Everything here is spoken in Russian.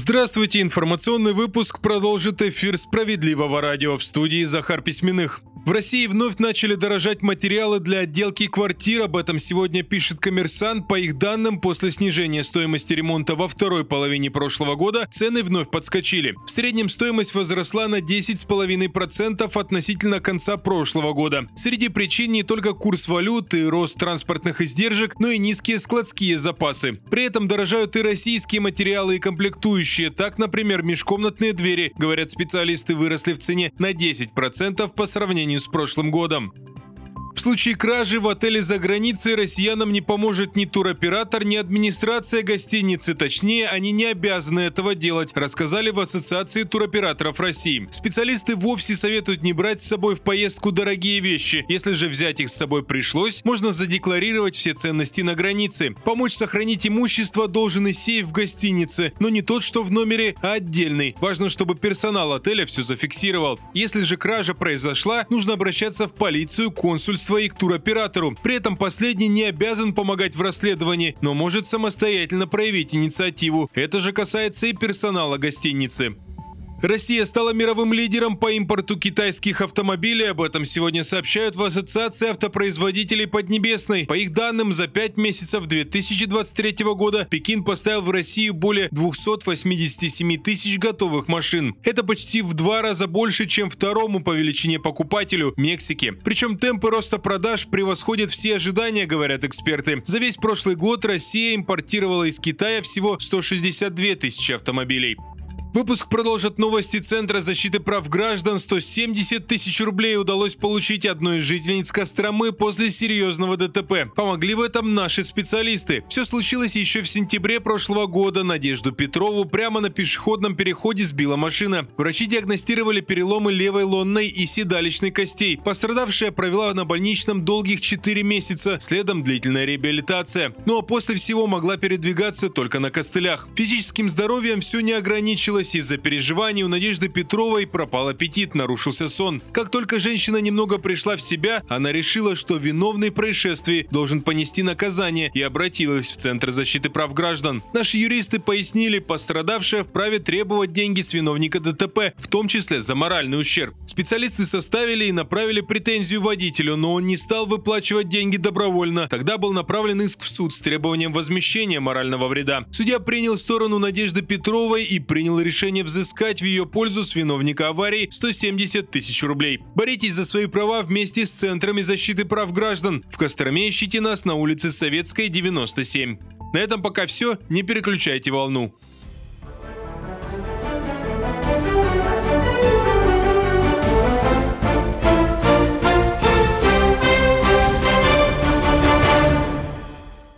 Здравствуйте, информационный выпуск продолжит эфир справедливого радио в студии Захар Письменных. В России вновь начали дорожать материалы для отделки квартир. Об этом сегодня пишет коммерсант. По их данным, после снижения стоимости ремонта во второй половине прошлого года цены вновь подскочили. В среднем стоимость возросла на 10,5% относительно конца прошлого года. Среди причин не только курс валюты, рост транспортных издержек, но и низкие складские запасы. При этом дорожают и российские материалы и комплектующие. Так, например, межкомнатные двери, говорят специалисты, выросли в цене на 10% по сравнению сравнению с прошлым годом. В случае кражи в отеле за границей россиянам не поможет ни туроператор, ни администрация гостиницы. Точнее, они не обязаны этого делать, рассказали в Ассоциации туроператоров России. Специалисты вовсе советуют не брать с собой в поездку дорогие вещи. Если же взять их с собой пришлось, можно задекларировать все ценности на границе. Помочь сохранить имущество должен и сейф в гостинице, но не тот, что в номере, а отдельный. Важно, чтобы персонал отеля все зафиксировал. Если же кража произошла, нужно обращаться в полицию, консульство своих туроператору. При этом последний не обязан помогать в расследовании, но может самостоятельно проявить инициативу. Это же касается и персонала гостиницы. Россия стала мировым лидером по импорту китайских автомобилей. Об этом сегодня сообщают в Ассоциации автопроизводителей Поднебесной. По их данным, за 5 месяцев 2023 года Пекин поставил в Россию более 287 тысяч готовых машин. Это почти в два раза больше, чем второму по величине покупателю – Мексике. Причем темпы роста продаж превосходят все ожидания, говорят эксперты. За весь прошлый год Россия импортировала из Китая всего 162 тысячи автомобилей. Выпуск продолжит новости Центра защиты прав граждан. 170 тысяч рублей удалось получить одной из жительниц Костромы после серьезного ДТП. Помогли в этом наши специалисты. Все случилось еще в сентябре прошлого года. Надежду Петрову прямо на пешеходном переходе сбила машина. Врачи диагностировали переломы левой лонной и седалищной костей. Пострадавшая провела на больничном долгих 4 месяца, следом длительная реабилитация. Ну а после всего могла передвигаться только на костылях. Физическим здоровьем все не ограничилось случилось из-за переживаний у Надежды Петровой пропал аппетит, нарушился сон. Как только женщина немного пришла в себя, она решила, что виновный происшествии должен понести наказание и обратилась в Центр защиты прав граждан. Наши юристы пояснили, пострадавшая вправе требовать деньги с виновника ДТП, в том числе за моральный ущерб. Специалисты составили и направили претензию водителю, но он не стал выплачивать деньги добровольно. Тогда был направлен иск в суд с требованием возмещения морального вреда. Судья принял сторону Надежды Петровой и принял решение взыскать в ее пользу с виновника аварии 170 тысяч рублей. Боритесь за свои права вместе с Центрами защиты прав граждан. В Костроме ищите нас на улице Советской, 97. На этом пока все, не переключайте волну.